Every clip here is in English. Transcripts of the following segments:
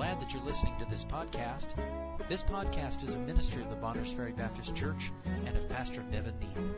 glad that you're listening to this podcast. This podcast is a ministry of the Bonners Ferry Baptist Church and of Pastor Nevin Neal.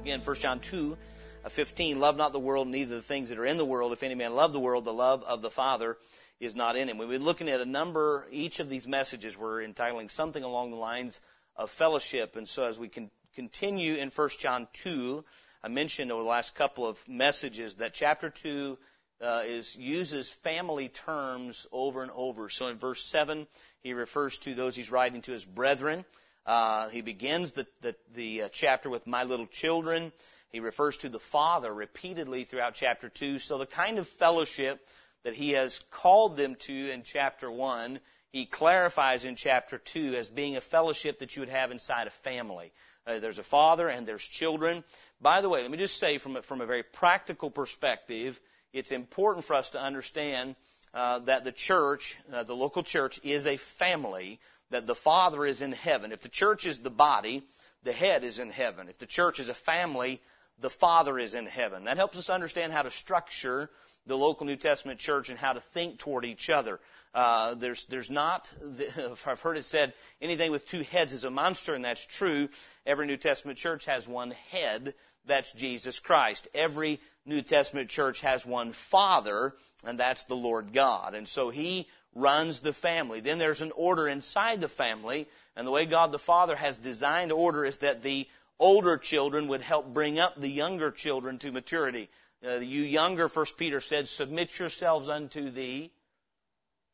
Again, 1 John 2, uh, 15, love not the world, neither the things that are in the world. If any man love the world, the love of the Father is not in him. We've been looking at a number, each of these messages we're entitling something along the lines of fellowship. And so as we can continue in 1 John 2, I mentioned over the last couple of messages that chapter 2 uh, is uses family terms over and over. So in verse 7, he refers to those he's writing to as brethren. Uh, he begins the, the, the uh, chapter with my little children. He refers to the Father repeatedly throughout chapter 2. So the kind of fellowship that he has called them to in chapter 1, he clarifies in chapter 2 as being a fellowship that you would have inside a family. Uh, there's a father and there's children. By the way, let me just say from a, from a very practical perspective, it's important for us to understand uh, that the church, uh, the local church, is a family, that the Father is in heaven. If the church is the body, the head is in heaven. If the church is a family, the Father is in heaven. That helps us understand how to structure the local New Testament church and how to think toward each other. Uh, there's there's not I've heard it said anything with two heads is a monster, and that's true. Every New Testament church has one head. That's Jesus Christ. Every New Testament church has one Father, and that's the Lord God. And so He runs the family. Then there's an order inside the family, and the way God the Father has designed order is that the older children would help bring up the younger children to maturity. Uh, you younger, First Peter said, submit yourselves unto the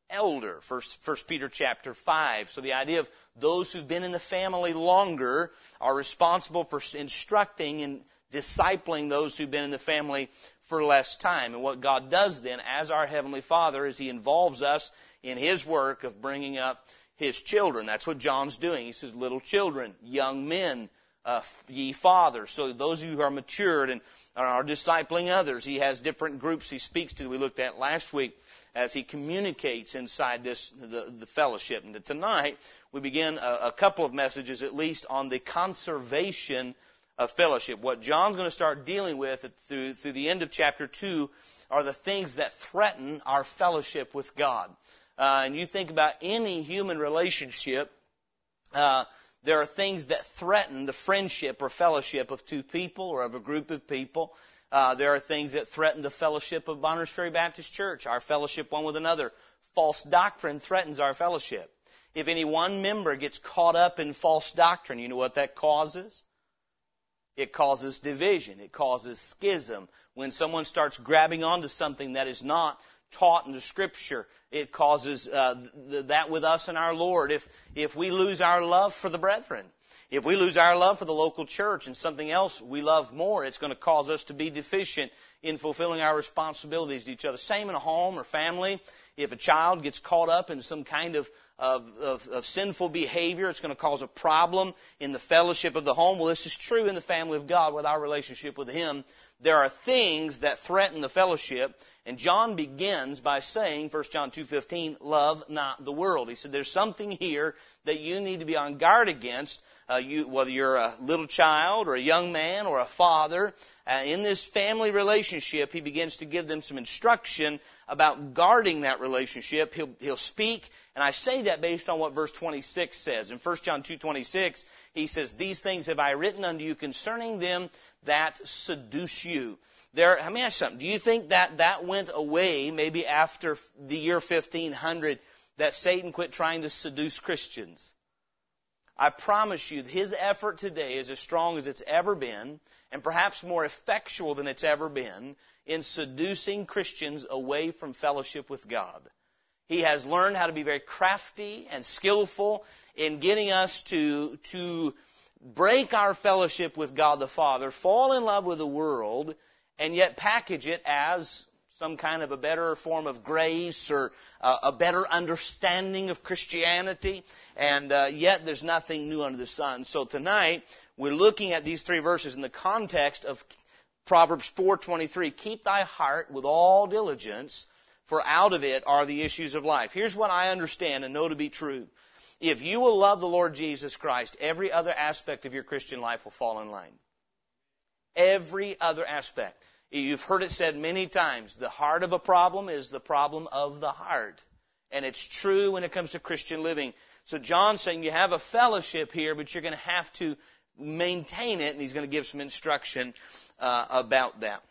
elder. First, First Peter chapter five. So the idea of those who've been in the family longer are responsible for instructing and discipling those who've been in the family for less time. And what God does then, as our heavenly Father, is He involves us in His work of bringing up His children. That's what John's doing. He says, "Little children, young men, uh, ye fathers." So those of you who are matured and are discipling others, He has different groups He speaks to. We looked at last week as he communicates inside this the, the fellowship. And tonight we begin a, a couple of messages at least on the conservation of fellowship. What John's going to start dealing with through through the end of chapter two are the things that threaten our fellowship with God. Uh, and you think about any human relationship. Uh, there are things that threaten the friendship or fellowship of two people or of a group of people. Uh, there are things that threaten the fellowship of Bonners Ferry Baptist Church, our fellowship one with another. False doctrine threatens our fellowship. If any one member gets caught up in false doctrine, you know what that causes? It causes division. It causes schism. When someone starts grabbing onto something that is not taught in the Scripture, it causes uh, th- that with us and our Lord. If if we lose our love for the brethren, if we lose our love for the local church and something else we love more, it's going to cause us to be deficient in fulfilling our responsibilities to each other. Same in a home or family. If a child gets caught up in some kind of, of, of, of sinful behavior, it's going to cause a problem in the fellowship of the home. Well, this is true in the family of God with our relationship with Him. There are things that threaten the fellowship, and John begins by saying, 1 John 2.15, love not the world. He said, there's something here that you need to be on guard against uh, you, whether you're a little child or a young man or a father, uh, in this family relationship, he begins to give them some instruction about guarding that relationship. He'll, he'll speak, and I say that based on what verse 26 says. In 1 John 2.26, he says, These things have I written unto you concerning them that seduce you. There, let me ask you something. Do you think that that went away maybe after the year 1500 that Satan quit trying to seduce Christians? I promise you, his effort today is as strong as it's ever been, and perhaps more effectual than it's ever been, in seducing Christians away from fellowship with God. He has learned how to be very crafty and skillful in getting us to, to break our fellowship with God the Father, fall in love with the world, and yet package it as some kind of a better form of grace or uh, a better understanding of Christianity, and uh, yet there's nothing new under the sun. So tonight we're looking at these three verses in the context of Proverbs 4:23. Keep thy heart with all diligence, for out of it are the issues of life. Here's what I understand and know to be true. If you will love the Lord Jesus Christ, every other aspect of your Christian life will fall in line. Every other aspect. You've heard it said many times, the heart of a problem is the problem of the heart. And it's true when it comes to Christian living. So John's saying you have a fellowship here, but you're going to have to maintain it, and he's going to give some instruction uh, about that.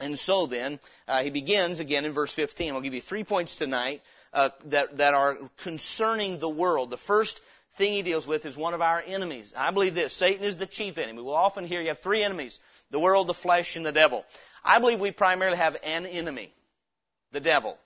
And so then, uh, he begins again in verse 15. I'll give you three points tonight uh, that, that are concerning the world. The first thing he deals with is one of our enemies. I believe this. Satan is the chief enemy. We'll often hear you have three enemies. The world, the flesh, and the devil. I believe we primarily have an enemy. The devil.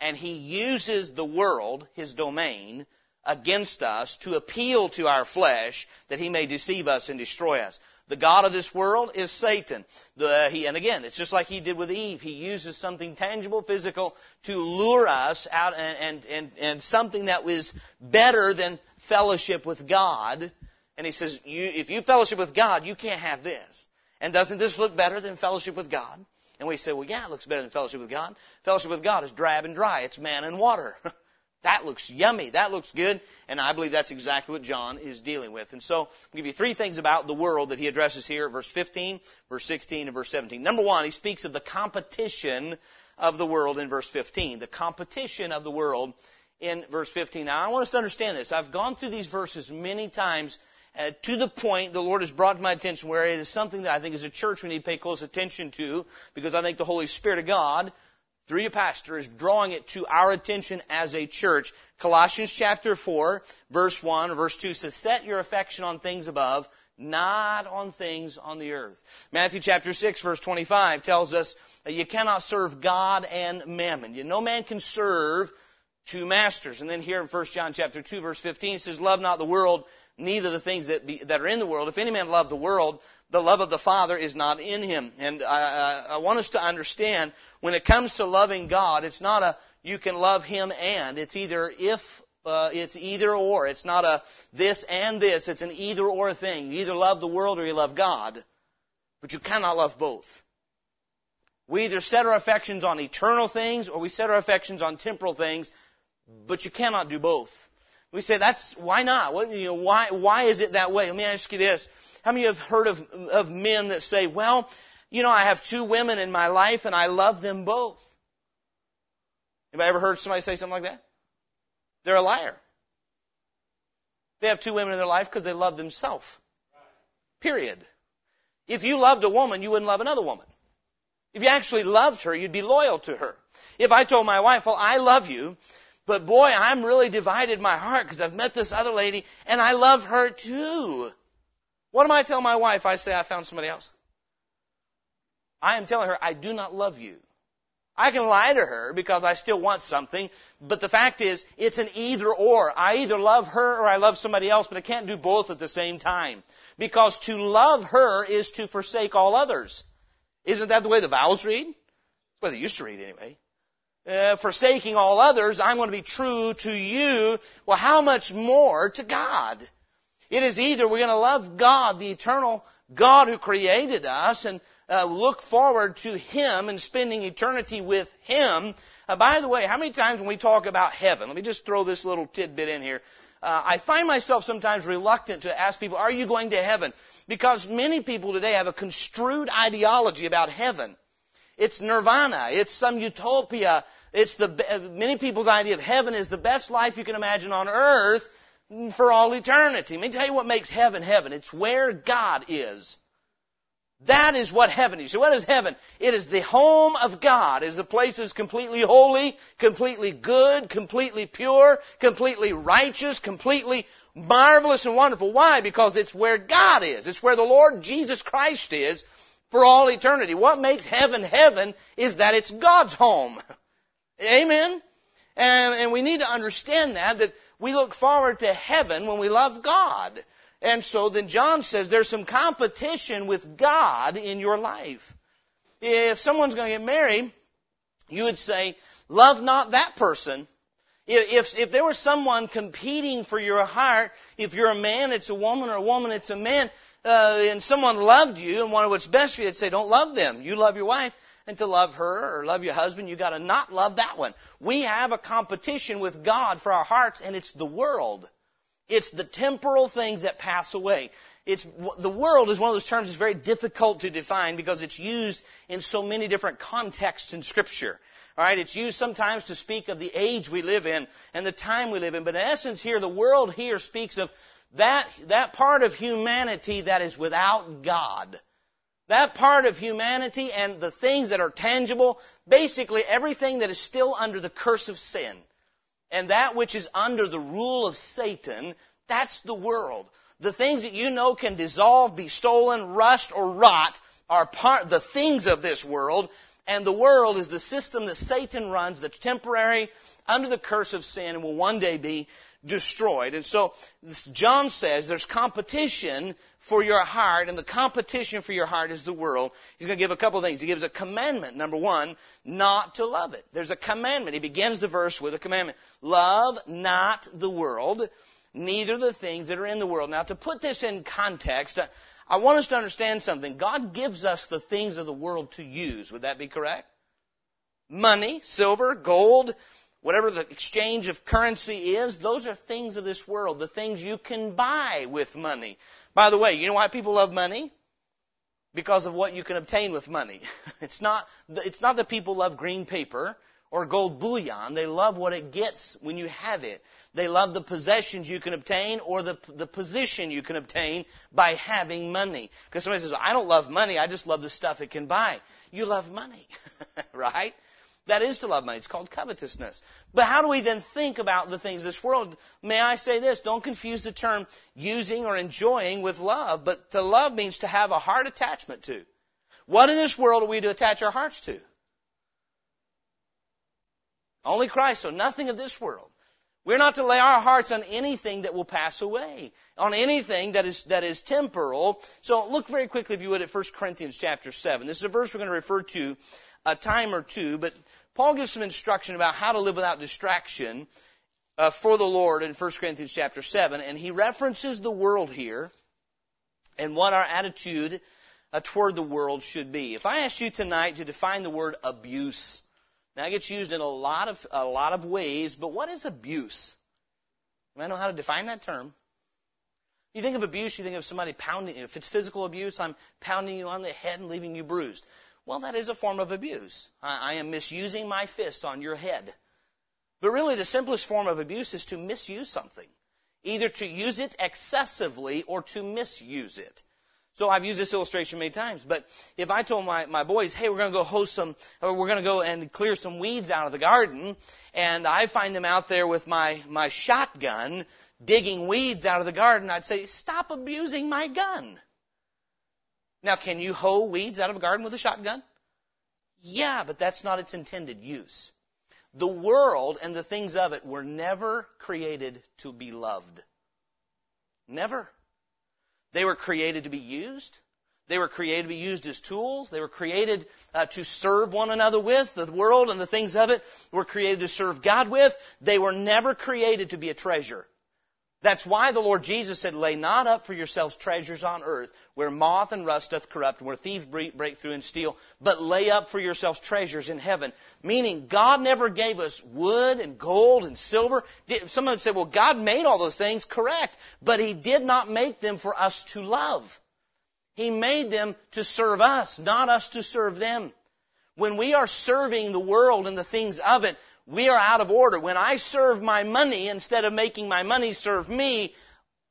And he uses the world, his domain, against us to appeal to our flesh that he may deceive us and destroy us. The God of this world is Satan. The, he, and again, it's just like he did with Eve. He uses something tangible, physical, to lure us out and, and, and, and something that was better than fellowship with God. And he says, you, if you fellowship with God, you can't have this. And doesn't this look better than fellowship with God? And we say, well, yeah, it looks better than fellowship with God. Fellowship with God is drab and dry. It's manna and water. That looks yummy. That looks good. And I believe that's exactly what John is dealing with. And so, I'll give you three things about the world that he addresses here, verse 15, verse 16, and verse 17. Number one, he speaks of the competition of the world in verse 15. The competition of the world in verse 15. Now, I want us to understand this. I've gone through these verses many times uh, to the point the Lord has brought to my attention where it is something that I think as a church we need to pay close attention to because I think the Holy Spirit of God through your pastor is drawing it to our attention as a church. Colossians chapter 4, verse 1, verse 2 says, set your affection on things above, not on things on the earth. Matthew chapter 6 verse 25 tells us that you cannot serve God and mammon. You, no man can serve two masters. And then here in 1 John chapter 2 verse 15 says, love not the world, neither the things that, be, that are in the world. If any man love the world, the love of the Father is not in him. And I, I, I want us to understand when it comes to loving God, it's not a you can love Him and. It's either if uh, it's either or. It's not a this and this. It's an either or thing. You either love the world or you love God, but you cannot love both. We either set our affections on eternal things or we set our affections on temporal things, but you cannot do both. We say that's why not? What, you know, why why is it that way? Let me ask you this: How many have heard of of men that say, "Well, you know, I have two women in my life and I love them both. Have I ever heard somebody say something like that? They're a liar. They have two women in their life because they love themselves. Period. If you loved a woman, you wouldn't love another woman. If you actually loved her, you'd be loyal to her. If I told my wife, well, I love you, but boy, I'm really divided my heart because I've met this other lady and I love her too. What am I tell my wife? I say I found somebody else. I am telling her, I do not love you. I can lie to her because I still want something, but the fact is, it's an either or. I either love her or I love somebody else, but I can't do both at the same time. Because to love her is to forsake all others. Isn't that the way the vows read? Well, they used to read anyway. Uh, forsaking all others, I'm going to be true to you. Well, how much more to God? It is either we're going to love God, the eternal God who created us, and uh, look forward to Him and spending eternity with Him. Uh, by the way, how many times when we talk about heaven, let me just throw this little tidbit in here. Uh, I find myself sometimes reluctant to ask people, are you going to heaven? Because many people today have a construed ideology about heaven. It's nirvana. It's some utopia. It's the, many people's idea of heaven is the best life you can imagine on earth for all eternity. Let me tell you what makes heaven heaven. It's where God is. That is what heaven is. So what is heaven? It is the home of God. It is the place that's completely holy, completely good, completely pure, completely righteous, completely marvelous and wonderful. Why? Because it's where God is. It's where the Lord Jesus Christ is for all eternity. What makes heaven heaven is that it's God's home. Amen? And, and we need to understand that, that we look forward to heaven when we love God. And so then John says there's some competition with God in your life. If someone's going to get married, you would say, love not that person. If, if there was someone competing for your heart, if you're a man, it's a woman, or a woman, it's a man, uh, and someone loved you and wanted what's best for you, they'd say, don't love them. You love your wife. And to love her or love your husband, you gotta not love that one. We have a competition with God for our hearts, and it's the world. It's the temporal things that pass away. It's, the world is one of those terms that's very difficult to define because it's used in so many different contexts in scripture. Alright, it's used sometimes to speak of the age we live in and the time we live in, but in essence here, the world here speaks of that, that part of humanity that is without God. That part of humanity and the things that are tangible, basically everything that is still under the curse of sin. And that which is under the rule of Satan, that's the world. The things that you know can dissolve, be stolen, rust, or rot are part, the things of this world. And the world is the system that Satan runs that's temporary, under the curse of sin, and will one day be destroyed. And so John says there's competition for your heart, and the competition for your heart is the world. He's going to give a couple of things. He gives a commandment, number one, not to love it. There's a commandment. He begins the verse with a commandment. Love not the world, neither the things that are in the world. Now to put this in context, I want us to understand something. God gives us the things of the world to use. Would that be correct? Money, silver, gold, whatever the exchange of currency is, those are things of this world, the things you can buy with money. By the way, you know why people love money? Because of what you can obtain with money. It's not, it's not that people love green paper or gold bullion. They love what it gets when you have it. They love the possessions you can obtain or the, the position you can obtain by having money. Because somebody says, I don't love money, I just love the stuff it can buy. You love money, right? That is to love money. It's called covetousness. But how do we then think about the things of this world? May I say this? Don't confuse the term using or enjoying with love, but to love means to have a heart attachment to. What in this world are we to attach our hearts to? Only Christ, so nothing of this world. We're not to lay our hearts on anything that will pass away, on anything that is, that is temporal. So look very quickly, if you would, at 1 Corinthians chapter 7. This is a verse we're going to refer to a time or two, but Paul gives some instruction about how to live without distraction uh, for the Lord in 1 Corinthians chapter 7, and he references the world here and what our attitude uh, toward the world should be. If I ask you tonight to define the word abuse, now it gets used in a lot of a lot of ways, but what is abuse? I know how to define that term. You think of abuse, you think of somebody pounding. You. If it's physical abuse, I'm pounding you on the head and leaving you bruised. Well, that is a form of abuse. I, I am misusing my fist on your head. But really, the simplest form of abuse is to misuse something. Either to use it excessively or to misuse it. So I've used this illustration many times, but if I told my, my boys, hey, we're going to go host some, or we're going to go and clear some weeds out of the garden, and I find them out there with my, my shotgun digging weeds out of the garden, I'd say, stop abusing my gun. Now, can you hoe weeds out of a garden with a shotgun? Yeah, but that's not its intended use. The world and the things of it were never created to be loved. Never. They were created to be used. They were created to be used as tools. They were created uh, to serve one another with. The world and the things of it were created to serve God with. They were never created to be a treasure. That's why the Lord Jesus said, lay not up for yourselves treasures on earth where moth and rust doth corrupt, where thieves break through and steal, but lay up for yourselves treasures in heaven. Meaning, God never gave us wood and gold and silver. Someone would say, well, God made all those things, correct, but He did not make them for us to love. He made them to serve us, not us to serve them. When we are serving the world and the things of it, we are out of order. When I serve my money instead of making my money serve me,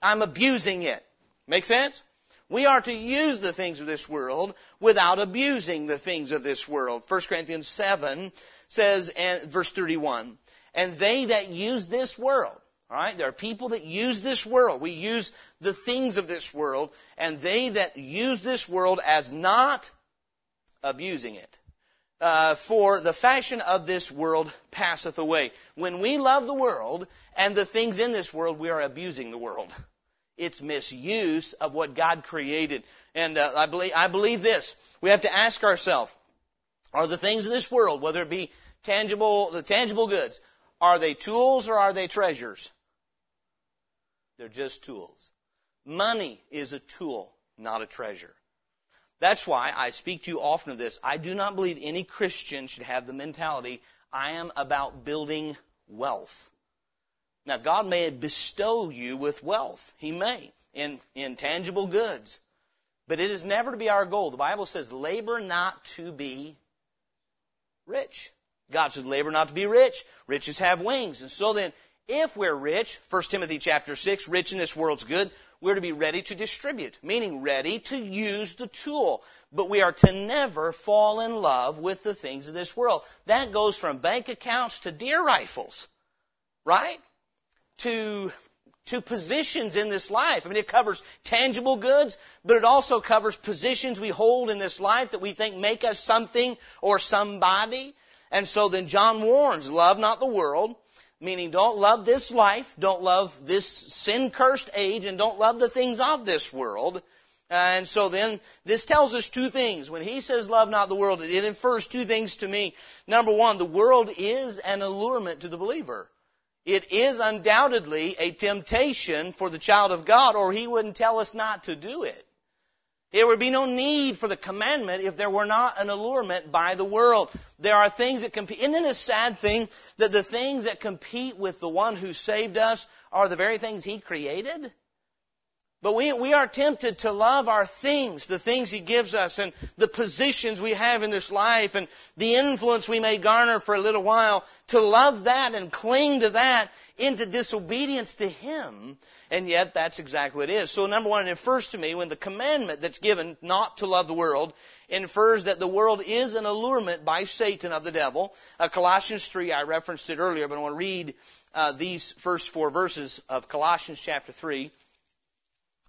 I'm abusing it. Make sense? We are to use the things of this world without abusing the things of this world. 1 Corinthians 7 says, and verse 31, and they that use this world, alright, there are people that use this world. We use the things of this world, and they that use this world as not abusing it. Uh, for the fashion of this world passeth away. When we love the world and the things in this world, we are abusing the world. It's misuse of what God created. And uh, I believe I believe this. We have to ask ourselves: Are the things of this world, whether it be tangible, the tangible goods, are they tools or are they treasures? They're just tools. Money is a tool, not a treasure. That's why I speak to you often of this. I do not believe any Christian should have the mentality, I am about building wealth. Now, God may bestow you with wealth. He may. in, in tangible goods. But it is never to be our goal. The Bible says, labor not to be rich. God says, labor not to be rich. Riches have wings. And so then, if we're rich, 1 Timothy chapter 6, rich in this world's good, we're to be ready to distribute, meaning ready to use the tool. But we are to never fall in love with the things of this world. That goes from bank accounts to deer rifles, right? To to positions in this life. I mean, it covers tangible goods, but it also covers positions we hold in this life that we think make us something or somebody. And so then John warns, love not the world, meaning don't love this life, don't love this sin cursed age, and don't love the things of this world. And so then this tells us two things. When he says love not the world, it infers two things to me. Number one, the world is an allurement to the believer. It is undoubtedly a temptation for the child of God or he wouldn't tell us not to do it. There would be no need for the commandment if there were not an allurement by the world. There are things that compete. Isn't it a sad thing that the things that compete with the one who saved us are the very things he created? But we, we are tempted to love our things, the things He gives us, and the positions we have in this life, and the influence we may garner for a little while, to love that and cling to that into disobedience to Him. And yet, that's exactly what it is. So, number one, it infers to me when the commandment that's given not to love the world infers that the world is an allurement by Satan of the devil. Uh, Colossians 3, I referenced it earlier, but I want to read uh, these first four verses of Colossians chapter 3.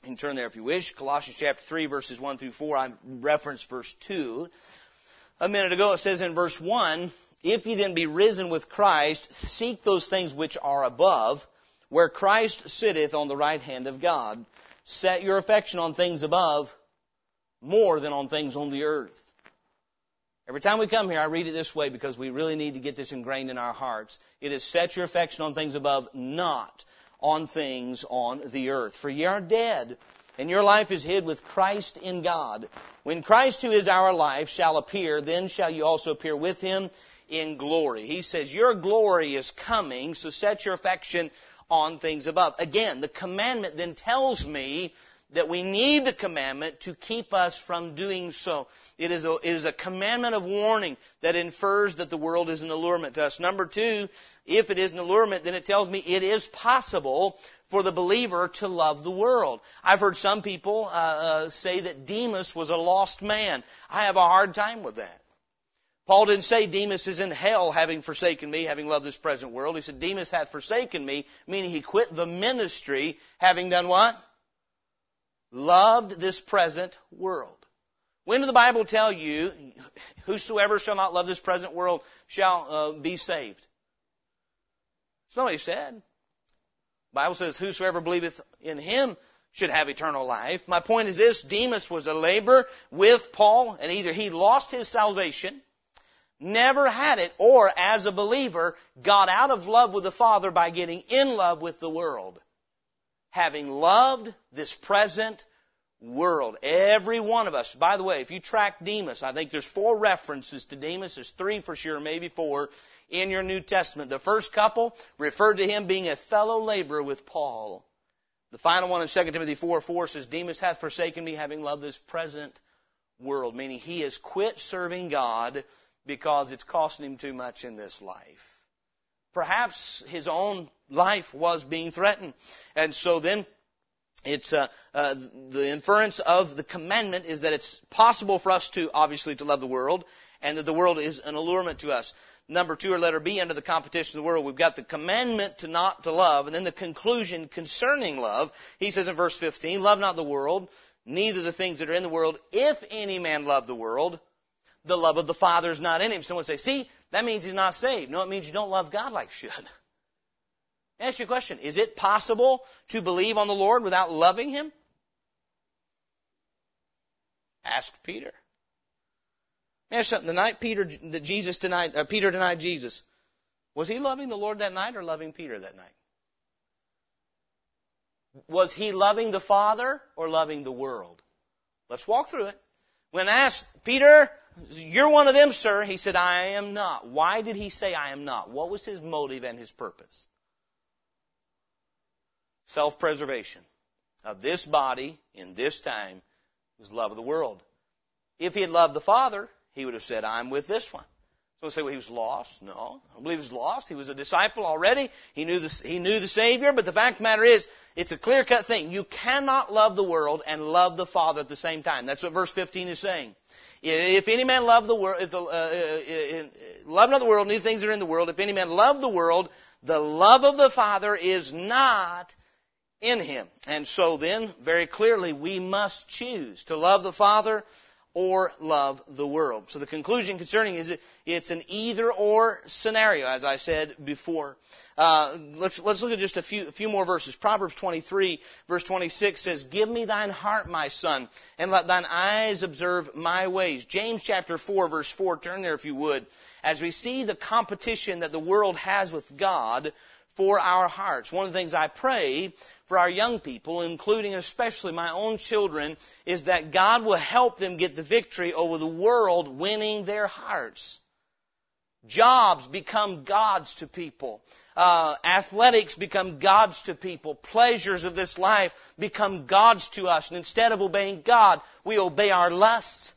You can turn there if you wish. Colossians chapter 3 verses 1 through 4. I referenced verse 2. A minute ago it says in verse 1, If ye then be risen with Christ, seek those things which are above, where Christ sitteth on the right hand of God. Set your affection on things above more than on things on the earth. Every time we come here, I read it this way because we really need to get this ingrained in our hearts. It is set your affection on things above, not on things on the earth. For ye are dead, and your life is hid with Christ in God. When Christ, who is our life, shall appear, then shall you also appear with him in glory. He says, Your glory is coming, so set your affection on things above. Again, the commandment then tells me that we need the commandment to keep us from doing so. It is, a, it is a commandment of warning that infers that the world is an allurement to us. Number two, if it is an allurement, then it tells me it is possible for the believer to love the world. I've heard some people uh, uh, say that Demas was a lost man. I have a hard time with that. Paul didn't say Demas is in hell having forsaken me, having loved this present world. He said Demas hath forsaken me, meaning he quit the ministry having done what? Loved this present world. When did the Bible tell you, whosoever shall not love this present world shall uh, be saved? Somebody said. The Bible says, whosoever believeth in him should have eternal life. My point is this, Demas was a laborer with Paul, and either he lost his salvation, never had it, or as a believer, got out of love with the Father by getting in love with the world having loved this present world. Every one of us. By the way, if you track Demas, I think there's four references to Demas. There's three for sure, maybe four in your New Testament. The first couple referred to him being a fellow laborer with Paul. The final one in 2 Timothy 4 4 says, Demas hath forsaken me, having loved this present world, meaning he has quit serving God because it's costing him too much in this life. Perhaps his own life was being threatened. And so then it's uh, uh, the inference of the commandment is that it's possible for us to obviously to love the world and that the world is an allurement to us. Number two or letter b under the competition of the world we've got the commandment to not to love and then the conclusion concerning love. He says in verse 15 love not the world neither the things that are in the world. If any man love the world the love of the father is not in him. Someone say see that means he's not saved. No, it means you don't love God like you should. Ask you a question. Is it possible to believe on the Lord without loving Him? Ask Peter. Ask something. The night Peter, that Jesus denied, uh, Peter denied Jesus, was he loving the Lord that night or loving Peter that night? Was he loving the Father or loving the world? Let's walk through it. When asked, Peter, you're one of them, sir. He said, I am not. Why did he say I am not? What was his motive and his purpose? Self-preservation. of this body in this time was love of the world. If he had loved the Father, he would have said, I'm with this one. Say, well, he was lost. No, I don't believe he was lost. He was a disciple already. He knew the, he knew the Savior, but the fact of the matter is, it's a clear cut thing. You cannot love the world and love the Father at the same time. That's what verse 15 is saying. If any man love the world, if the, uh, uh, uh, love not the world, new things are in the world. If any man love the world, the love of the Father is not in him. And so then, very clearly, we must choose to love the Father or love the world. So the conclusion concerning is it's an either or scenario, as I said before. Uh, let's let's look at just a few a few more verses. Proverbs 23 verse 26 says, "Give me thine heart, my son, and let thine eyes observe my ways." James chapter 4 verse 4. Turn there if you would. As we see the competition that the world has with God for our hearts. One of the things I pray for our young people, including especially my own children, is that God will help them get the victory over the world winning their hearts. Jobs become gods to people. Uh, athletics become gods to people. Pleasures of this life become gods to us. And instead of obeying God, we obey our lusts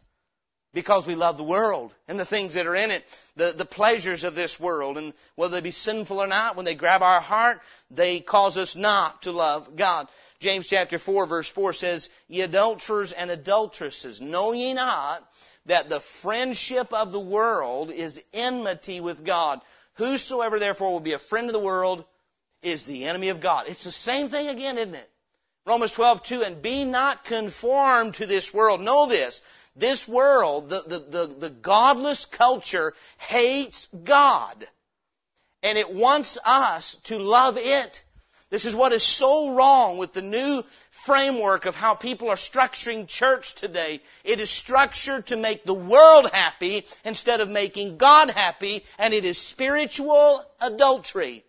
because we love the world and the things that are in it, the, the pleasures of this world. And whether they be sinful or not, when they grab our heart, they cause us not to love God. James chapter 4 verse 4 says, Ye adulterers and adulteresses, know ye not that the friendship of the world is enmity with God. Whosoever therefore will be a friend of the world is the enemy of God. It's the same thing again, isn't it? Romans 12, 2, and be not conformed to this world. Know this, this world, the, the, the, the godless culture hates God. And it wants us to love it. This is what is so wrong with the new framework of how people are structuring church today. It is structured to make the world happy instead of making God happy, and it is spiritual adultery.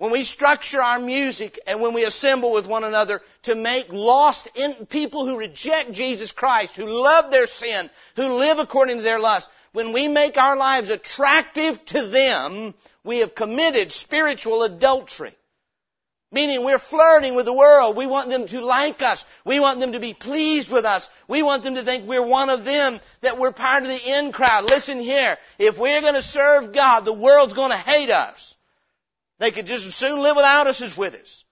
When we structure our music and when we assemble with one another to make lost in, people who reject Jesus Christ, who love their sin, who live according to their lust, when we make our lives attractive to them, we have committed spiritual adultery. Meaning we're flirting with the world. We want them to like us. We want them to be pleased with us. We want them to think we're one of them, that we're part of the in crowd. Listen here. If we're going to serve God, the world's going to hate us. They could just as soon live without us as with us.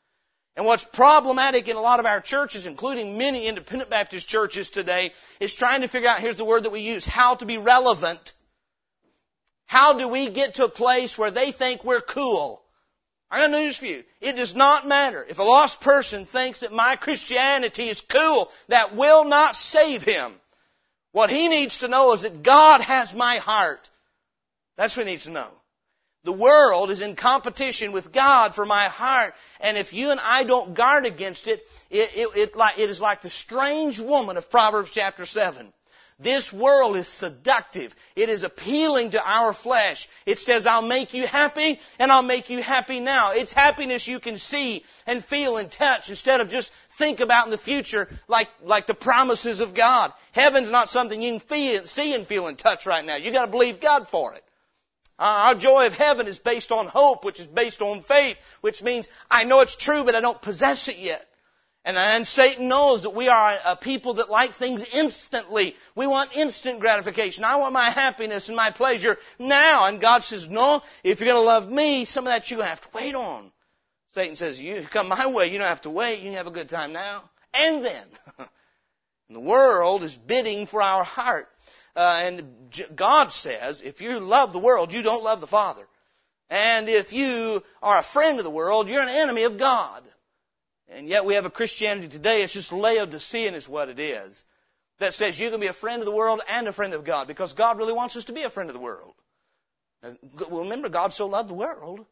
And what's problematic in a lot of our churches, including many independent Baptist churches today, is trying to figure out, here's the word that we use, how to be relevant. How do we get to a place where they think we're cool? I got news for you. It does not matter. If a lost person thinks that my Christianity is cool, that will not save him. What he needs to know is that God has my heart. That's what he needs to know. The world is in competition with God for my heart. And if you and I don't guard against it, it, it, it, like, it is like the strange woman of Proverbs chapter 7. This world is seductive. It is appealing to our flesh. It says, I'll make you happy and I'll make you happy now. It's happiness you can see and feel and touch instead of just think about in the future like, like the promises of God. Heaven's not something you can feel, see and feel and touch right now. You gotta believe God for it. Uh, our joy of heaven is based on hope, which is based on faith, which means I know it's true, but I don't possess it yet. And, and Satan knows that we are a, people that like things instantly. We want instant gratification. I want my happiness and my pleasure now. And God says, no, if you're going to love me, some of that to have to wait on. Satan says, you come my way, you don't have to wait. You can have a good time now. And then. the world is bidding for our heart. Uh, and God says, if you love the world, you don't love the Father. And if you are a friend of the world, you're an enemy of God. And yet we have a Christianity today, it's just Laodicean is what it is, that says you can be a friend of the world and a friend of God, because God really wants us to be a friend of the world. And remember, God so loved the world.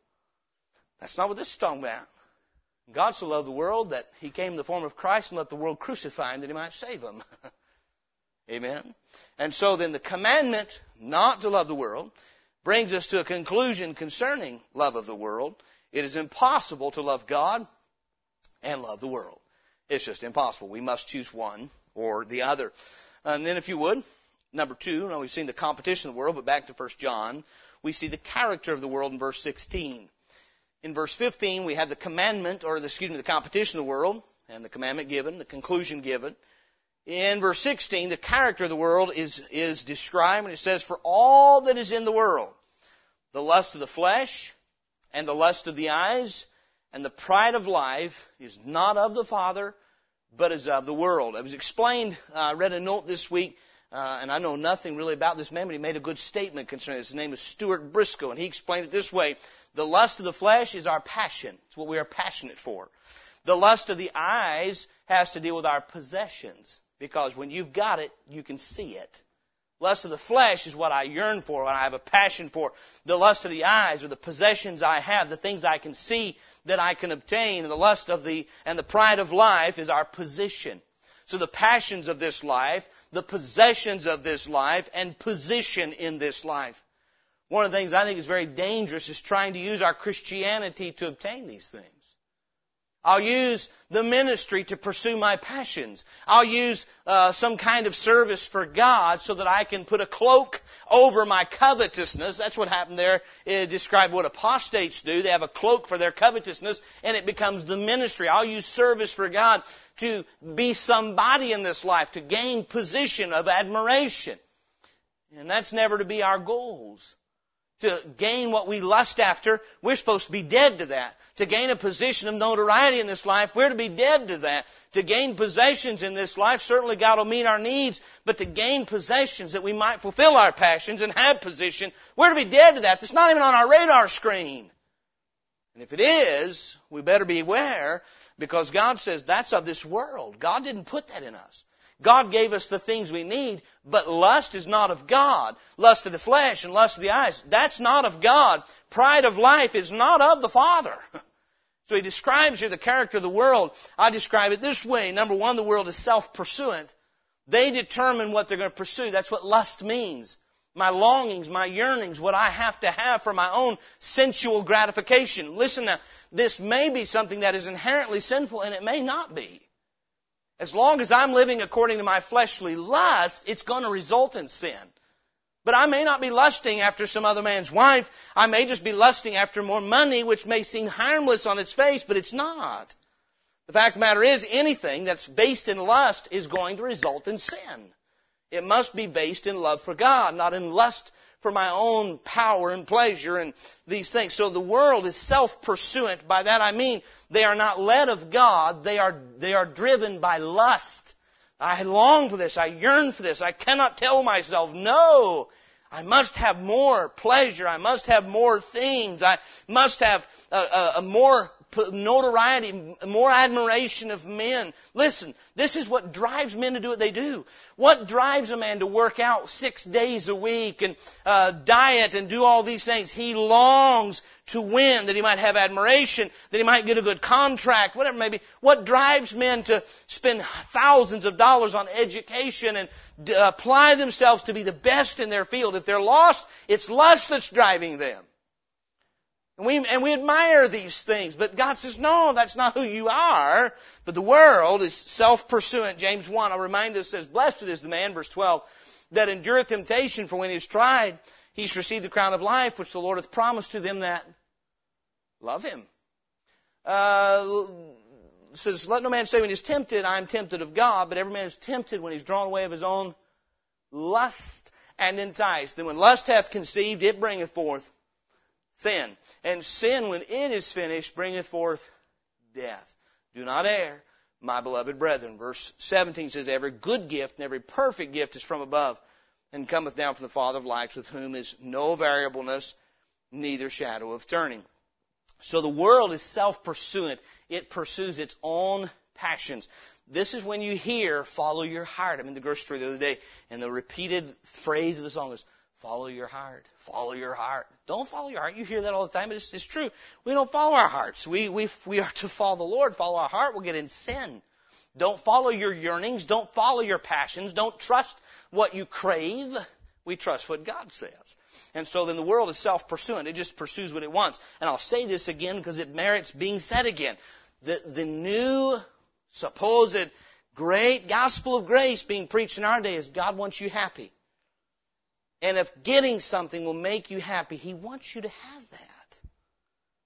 That's not what this is talking about. God so loved the world that He came in the form of Christ and let the world crucify Him that He might save Him. Amen. And so then the commandment not to love the world brings us to a conclusion concerning love of the world. It is impossible to love God and love the world. It's just impossible. We must choose one or the other. And then if you would, number two, now we've seen the competition of the world, but back to 1 John, we see the character of the world in verse 16. In verse 15, we have the commandment, or the, excuse me, the competition of the world. and the commandment given, the conclusion given. In verse 16, the character of the world is, is described, and it says, For all that is in the world, the lust of the flesh, and the lust of the eyes, and the pride of life is not of the Father, but is of the world. It was explained, uh, I read a note this week, uh, and I know nothing really about this man, but he made a good statement concerning this. His name is Stuart Briscoe, and he explained it this way. The lust of the flesh is our passion. It's what we are passionate for. The lust of the eyes has to deal with our possessions. Because when you've got it, you can see it. Lust of the flesh is what I yearn for, what I have a passion for. The lust of the eyes or the possessions I have, the things I can see that I can obtain. And the lust of the, and the pride of life is our position. So the passions of this life, the possessions of this life, and position in this life. One of the things I think is very dangerous is trying to use our Christianity to obtain these things. I'll use the ministry to pursue my passions. I'll use uh, some kind of service for God so that I can put a cloak over my covetousness. That's what happened there. It described what apostates do. They have a cloak for their covetousness and it becomes the ministry. I'll use service for God to be somebody in this life, to gain position of admiration. And that's never to be our goals to gain what we lust after, we're supposed to be dead to that. To gain a position of notoriety in this life, we're to be dead to that. To gain possessions in this life, certainly God will meet our needs, but to gain possessions that we might fulfill our passions and have position, we're to be dead to that. That's not even on our radar screen. And if it is, we better beware because God says that's of this world. God didn't put that in us. God gave us the things we need, but lust is not of God. Lust of the flesh and lust of the eyes, that's not of God. Pride of life is not of the Father. So he describes here the character of the world. I describe it this way. Number one, the world is self-pursuant. They determine what they're going to pursue. That's what lust means. My longings, my yearnings, what I have to have for my own sensual gratification. Listen now, this may be something that is inherently sinful and it may not be. As long as I'm living according to my fleshly lust, it's going to result in sin. But I may not be lusting after some other man's wife. I may just be lusting after more money, which may seem harmless on its face, but it's not. The fact of the matter is, anything that's based in lust is going to result in sin. It must be based in love for God, not in lust for my own power and pleasure and these things. So the world is self-pursuant. By that I mean they are not led of God. They are, they are driven by lust. I long for this. I yearn for this. I cannot tell myself no. I must have more pleasure. I must have more things. I must have a, a, a more notoriety, more admiration of men. Listen, this is what drives men to do what they do. What drives a man to work out six days a week and uh, diet and do all these things? He longs to win, that he might have admiration, that he might get a good contract, whatever it may be. What drives men to spend thousands of dollars on education and uh, apply themselves to be the best in their field? If they're lost, it's lust that's driving them. And we, and we admire these things, but God says, no, that's not who you are. But the world is self-pursuant. James 1, I'll remind us, says, blessed is the man, verse 12, that endureth temptation, for when he is tried, he shall receive the crown of life, which the Lord hath promised to them that love him. Uh, says, let no man say when he's tempted, I am tempted of God, but every man is tempted when he's drawn away of his own lust and enticed. Then when lust hath conceived, it bringeth forth sin. And sin, when it is finished, bringeth forth death. Do not err, my beloved brethren. Verse 17 says, Every good gift and every perfect gift is from above, and cometh down from the Father of lights, with whom is no variableness, neither shadow of turning. So the world is self-pursuant. It pursues its own passions. This is when you hear, follow your heart. I'm in the grocery store the other day, and the repeated phrase of the song is, Follow your heart. Follow your heart. Don't follow your heart. You hear that all the time, it's, it's true. We don't follow our hearts. We, we, we are to follow the Lord. Follow our heart. We'll get in sin. Don't follow your yearnings. Don't follow your passions. Don't trust what you crave. We trust what God says. And so then the world is self-pursuant. It just pursues what it wants. And I'll say this again because it merits being said again. The, the new supposed great gospel of grace being preached in our day is God wants you happy. And if getting something will make you happy, He wants you to have that.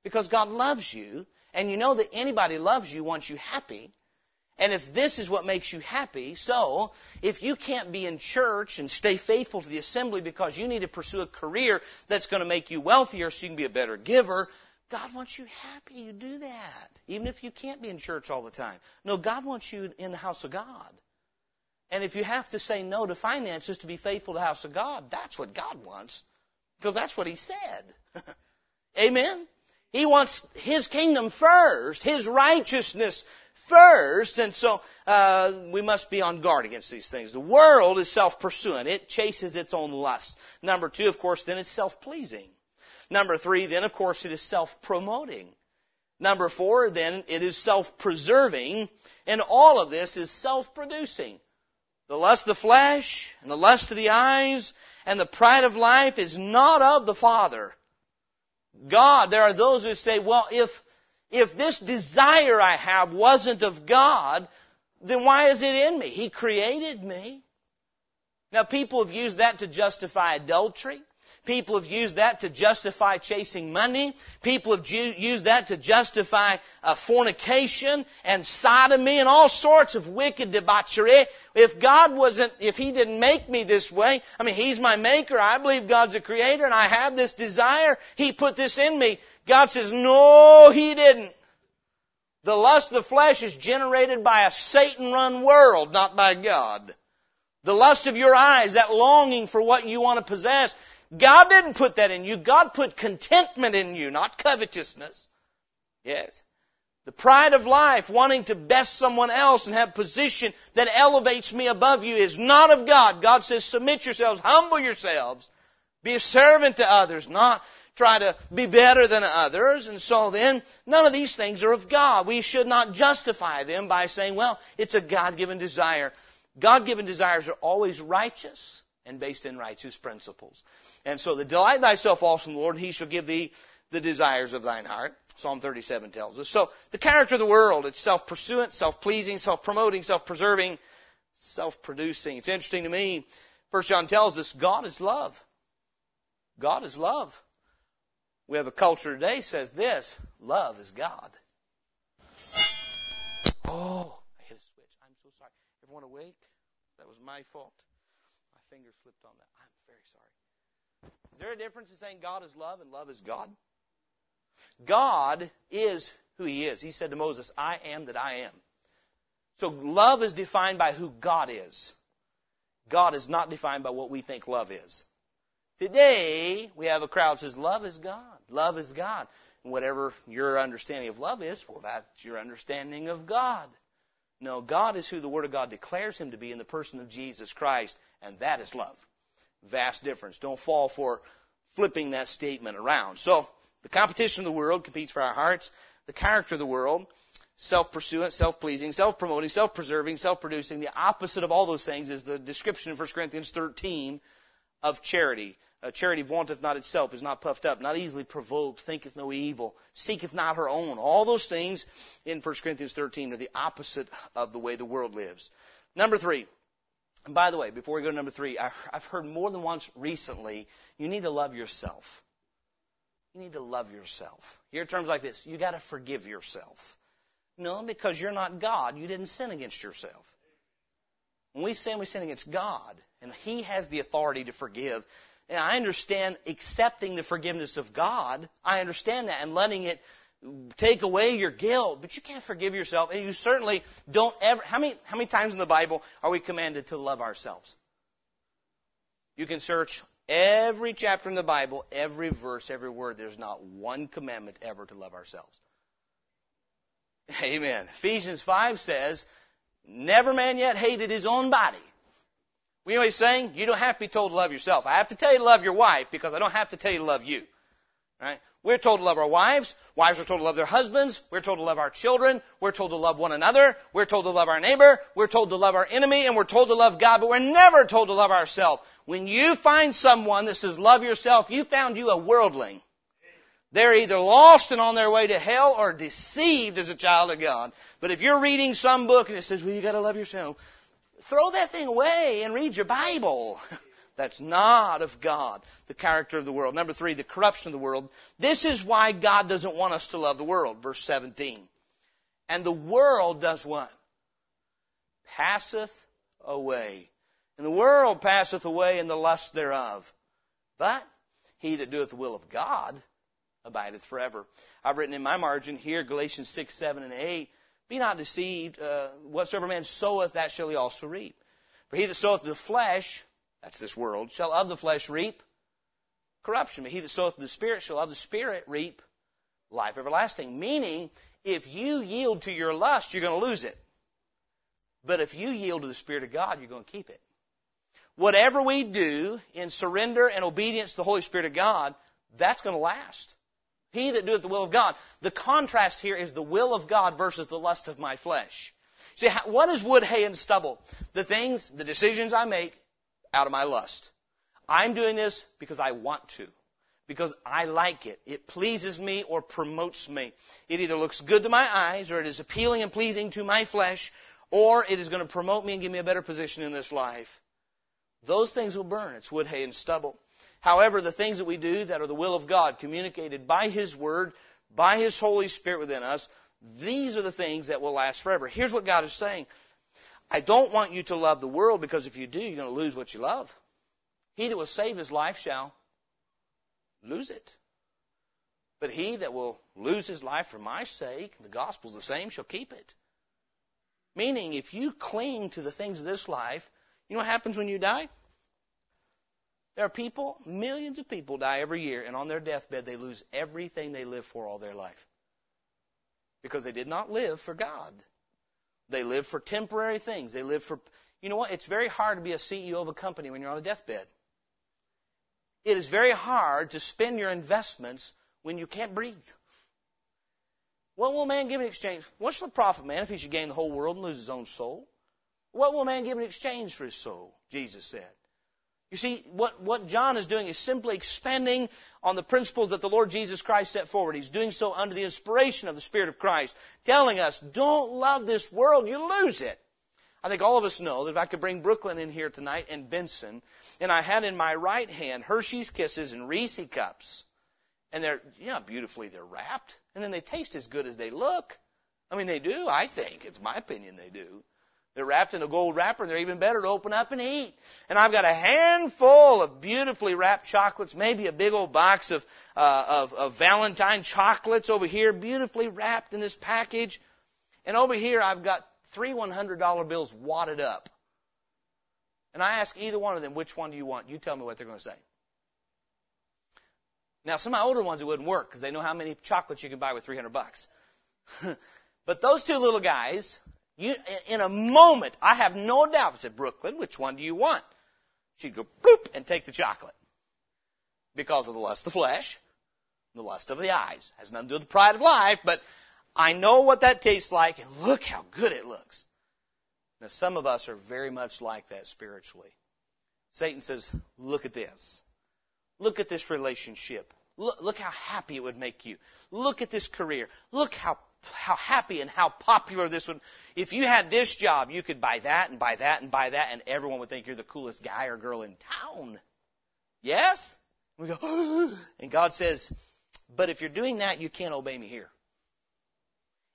Because God loves you, and you know that anybody loves you wants you happy. And if this is what makes you happy, so if you can't be in church and stay faithful to the assembly because you need to pursue a career that's going to make you wealthier so you can be a better giver, God wants you happy. You do that. Even if you can't be in church all the time. No, God wants you in the house of God. And if you have to say no to finances to be faithful to the house of God, that's what God wants. Because that's what He said. Amen? He wants His kingdom first, His righteousness first, and so uh, we must be on guard against these things. The world is self-pursuing; it chases its own lust. Number two, of course, then it's self-pleasing. Number three, then of course it is self-promoting. Number four, then it is self-preserving, and all of this is self-producing. The lust of the flesh and the lust of the eyes and the pride of life is not of the Father. God, there are those who say, well, if if this desire I have wasn't of God, then why is it in me? He created me. Now people have used that to justify adultery. People have used that to justify chasing money. People have used that to justify uh, fornication and sodomy and all sorts of wicked debauchery. If God wasn't, if He didn't make me this way, I mean, He's my maker. I believe God's a creator and I have this desire. He put this in me. God says, no, He didn't. The lust of the flesh is generated by a Satan run world, not by God. The lust of your eyes, that longing for what you want to possess, God didn't put that in you. God put contentment in you, not covetousness. Yes. The pride of life, wanting to best someone else and have position that elevates me above you is not of God. God says submit yourselves, humble yourselves, be a servant to others, not try to be better than others. And so then, none of these things are of God. We should not justify them by saying, well, it's a God-given desire. God-given desires are always righteous and based in righteous principles. And so the delight thyself also in the Lord, and he shall give thee the desires of thine heart. Psalm 37 tells us. So the character of the world, it's self-pursuant, self-pleasing, self-promoting, self-preserving, self-producing. It's interesting to me. First John tells us God is love. God is love. We have a culture today says this, love is God. Oh, I hit a switch. I'm so sorry. Everyone awake? That was my fault. My finger slipped on that. I'm very sorry. Is there a difference in saying God is love and love is God? God is who He is. He said to Moses, I am that I am. So love is defined by who God is. God is not defined by what we think love is. Today, we have a crowd that says, love is God. Love is God. And whatever your understanding of love is, well, that's your understanding of God. No, God is who the Word of God declares Him to be in the person of Jesus Christ, and that is love. Vast difference. Don't fall for flipping that statement around. So, the competition of the world competes for our hearts. The character of the world, self-pursuant, self-pleasing, self-promoting, self-preserving, self-producing. The opposite of all those things is the description in 1 Corinthians 13 of charity. Uh, charity vaunteth not itself, is not puffed up, not easily provoked, thinketh no evil, seeketh not her own. All those things in 1 Corinthians 13 are the opposite of the way the world lives. Number three. And by the way, before we go to number three, I've heard more than once recently, you need to love yourself. You need to love yourself. Hear terms like this. You gotta forgive yourself. No, because you're not God. You didn't sin against yourself. When we sin, we sin against God. And He has the authority to forgive. And I understand accepting the forgiveness of God. I understand that and letting it take away your guilt, but you can't forgive yourself, and you certainly don't ever. How many how many times in the Bible are we commanded to love ourselves? You can search every chapter in the Bible, every verse, every word. There's not one commandment ever to love ourselves. Amen. Ephesians five says, "Never man yet hated his own body." We he's saying? You don't have to be told to love yourself. I have to tell you to love your wife because I don't have to tell you to love you. Right? We're told to love our wives. Wives are told to love their husbands. We're told to love our children. We're told to love one another. We're told to love our neighbor. We're told to love our enemy. And we're told to love God. But we're never told to love ourselves. When you find someone that says love yourself, you found you a worldling. They're either lost and on their way to hell or deceived as a child of God. But if you're reading some book and it says, well, you gotta love yourself, throw that thing away and read your Bible. That's not of God, the character of the world. Number three, the corruption of the world. This is why God doesn't want us to love the world. Verse 17. And the world does what? passeth away. And the world passeth away in the lust thereof. But he that doeth the will of God abideth forever. I've written in my margin here, Galatians 6, 7, and 8, Be not deceived, uh, whatsoever man soweth, that shall he also reap. For he that soweth the flesh, that's this world, shall of the flesh reap corruption. But he that soweth the Spirit shall of the Spirit reap life everlasting. Meaning, if you yield to your lust, you're going to lose it. But if you yield to the Spirit of God, you're going to keep it. Whatever we do in surrender and obedience to the Holy Spirit of God, that's going to last. He that doeth the will of God. The contrast here is the will of God versus the lust of my flesh. See, what is wood, hay, and stubble? The things, the decisions I make out of my lust. I'm doing this because I want to. Because I like it. It pleases me or promotes me. It either looks good to my eyes or it is appealing and pleasing to my flesh or it is going to promote me and give me a better position in this life. Those things will burn. It's wood, hay, and stubble. However, the things that we do that are the will of God, communicated by His Word, by His Holy Spirit within us, these are the things that will last forever. Here's what God is saying. I don't want you to love the world because if you do, you're going to lose what you love. He that will save his life shall lose it. But he that will lose his life for my sake, the gospel's the same, shall keep it. Meaning, if you cling to the things of this life, you know what happens when you die? There are people, millions of people die every year, and on their deathbed they lose everything they lived for all their life. Because they did not live for God. They live for temporary things. They live for, you know what? It's very hard to be a CEO of a company when you're on a deathbed. It is very hard to spend your investments when you can't breathe. What will a man give in exchange? What's the profit, man, if he should gain the whole world and lose his own soul? What will a man give in exchange for his soul? Jesus said. You see, what, what John is doing is simply expanding on the principles that the Lord Jesus Christ set forward. He's doing so under the inspiration of the Spirit of Christ, telling us, don't love this world, you lose it. I think all of us know that if I could bring Brooklyn in here tonight and Benson, and I had in my right hand Hershey's Kisses and Reese cups, and they're, yeah, beautifully they're wrapped, and then they taste as good as they look. I mean, they do, I think. It's my opinion they do. They're wrapped in a gold wrapper and they're even better to open up and eat. And I've got a handful of beautifully wrapped chocolates, maybe a big old box of, uh, of, of Valentine chocolates over here, beautifully wrapped in this package. And over here I've got three $100 bills wadded up. And I ask either one of them, which one do you want? You tell me what they're going to say. Now, some of my older ones, it wouldn't work because they know how many chocolates you can buy with 300 bucks. but those two little guys, you, in a moment, I have no doubt, I said, Brooklyn, which one do you want? She'd go, bloop, and take the chocolate. Because of the lust of the flesh, the lust of the eyes. Has nothing to do with the pride of life, but I know what that tastes like, and look how good it looks. Now, some of us are very much like that spiritually. Satan says, look at this. Look at this relationship. Look, look how happy it would make you. Look at this career. Look how how happy and how popular this would. If you had this job, you could buy that and buy that and buy that, and everyone would think you're the coolest guy or girl in town. Yes? We go, and God says, but if you're doing that, you can't obey me here.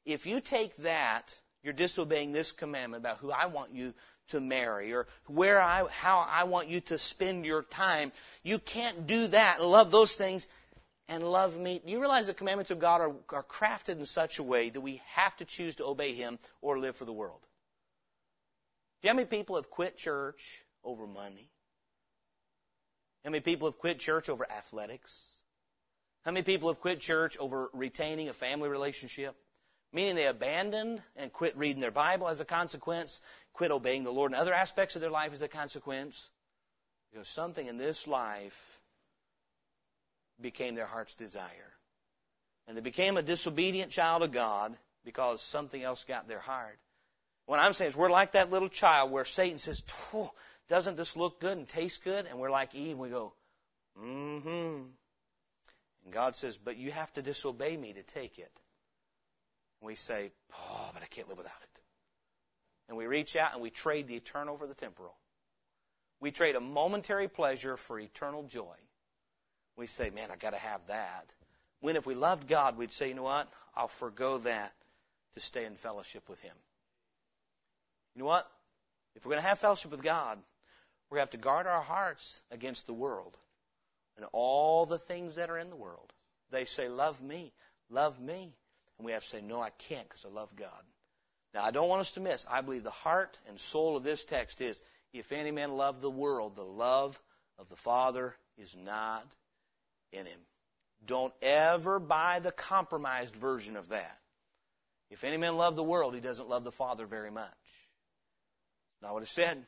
If you take that, you're disobeying this commandment about who I want you to marry or where I, how I want you to spend your time. You can't do that love those things and love me. Do you realize the commandments of God are, are crafted in such a way that we have to choose to obey Him or live for the world? Do you know how many people have quit church over money? How many people have quit church over athletics? How many people have quit church over retaining a family relationship? Meaning they abandoned and quit reading their Bible as a consequence, quit obeying the Lord in other aspects of their life as a consequence. Because something in this life became their heart's desire. And they became a disobedient child of God because something else got their heart. What I'm saying is we're like that little child where Satan says, doesn't this look good and taste good? And we're like Eve and we go, mm-hmm. And God says, but you have to disobey me to take it. And we say, oh, but I can't live without it. And we reach out and we trade the eternal for the temporal. We trade a momentary pleasure for eternal joy we say, man, I got to have that. When if we loved God, we'd say, you know what? I'll forego that to stay in fellowship with Him. You know what? If we're going to have fellowship with God, we have to guard our hearts against the world and all the things that are in the world. They say, Love me, love me. And we have to say, No, I can't because I love God. Now, I don't want us to miss. I believe the heart and soul of this text is if any man love the world, the love of the Father is not in him. Don't ever buy the compromised version of that. If any man love the world, he doesn't love the Father very much. Not what it said.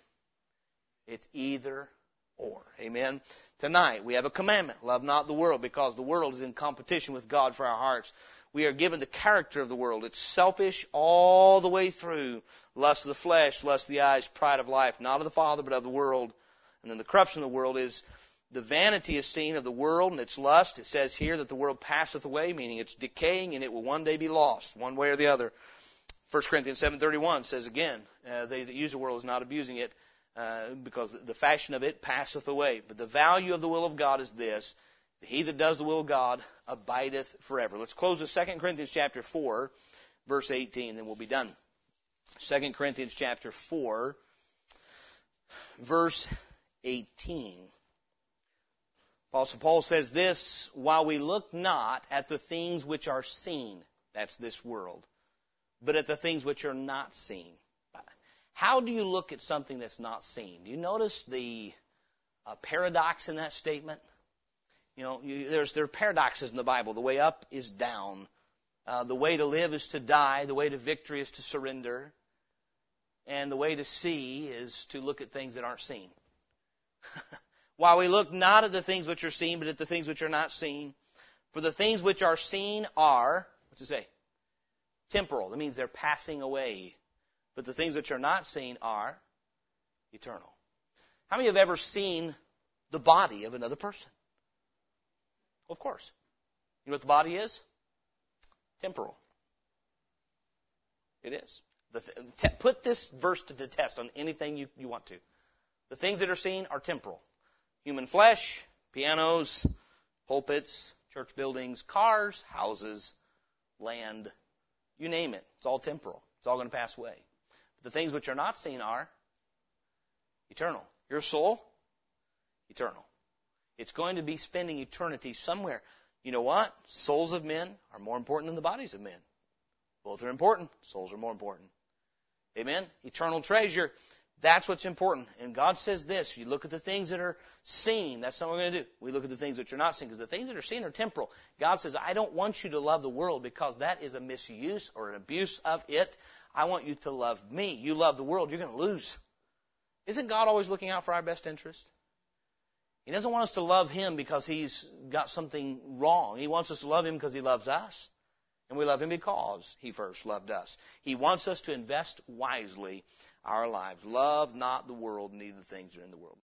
It's either or. Amen. Tonight we have a commandment. Love not the world because the world is in competition with God for our hearts. We are given the character of the world. It's selfish all the way through. Lust of the flesh, lust of the eyes, pride of life, not of the Father, but of the world. And then the corruption of the world is the vanity is seen of the world and its lust. It says here that the world passeth away, meaning it's decaying and it will one day be lost, one way or the other. 1 Corinthians 7.31 says again, uh, they that use the world is not abusing it, uh, because the fashion of it passeth away. But the value of the will of God is this, he that does the will of God abideth forever. Let's close with 2 Corinthians chapter 4, verse 18, then we'll be done. 2 Corinthians chapter 4, verse 18. Apostle Paul says this, while we look not at the things which are seen, that's this world, but at the things which are not seen. How do you look at something that's not seen? Do you notice the uh, paradox in that statement? You know, you, there's there are paradoxes in the Bible. The way up is down. Uh, the way to live is to die. The way to victory is to surrender. And the way to see is to look at things that aren't seen. While we look not at the things which are seen, but at the things which are not seen. For the things which are seen are, what's it say? Temporal. That means they're passing away. But the things which are not seen are eternal. How many have ever seen the body of another person? Of course. You know what the body is? Temporal. It is. Th- put this verse to the test on anything you, you want to. The things that are seen are temporal human flesh, pianos, pulpits, church buildings, cars, houses, land, you name it. It's all temporal. It's all going to pass away. But the things which are not seen are eternal. Your soul, eternal. It's going to be spending eternity somewhere. You know what? Souls of men are more important than the bodies of men. Both are important. Souls are more important. Amen? Eternal treasure. That's what's important. And God says this, you look at the things that are seen, that's what we're going to do. We look at the things which are not seen, because the things that are seen are temporal. God says, I don't want you to love the world because that is a misuse or an abuse of it. I want you to love me. You love the world, you're going to lose. Isn't God always looking out for our best interest? He doesn't want us to love Him because He's got something wrong. He wants us to love Him because He loves us. And we love Him because He first loved us. He wants us to invest wisely our lives. Love not the world, neither the things are in the world.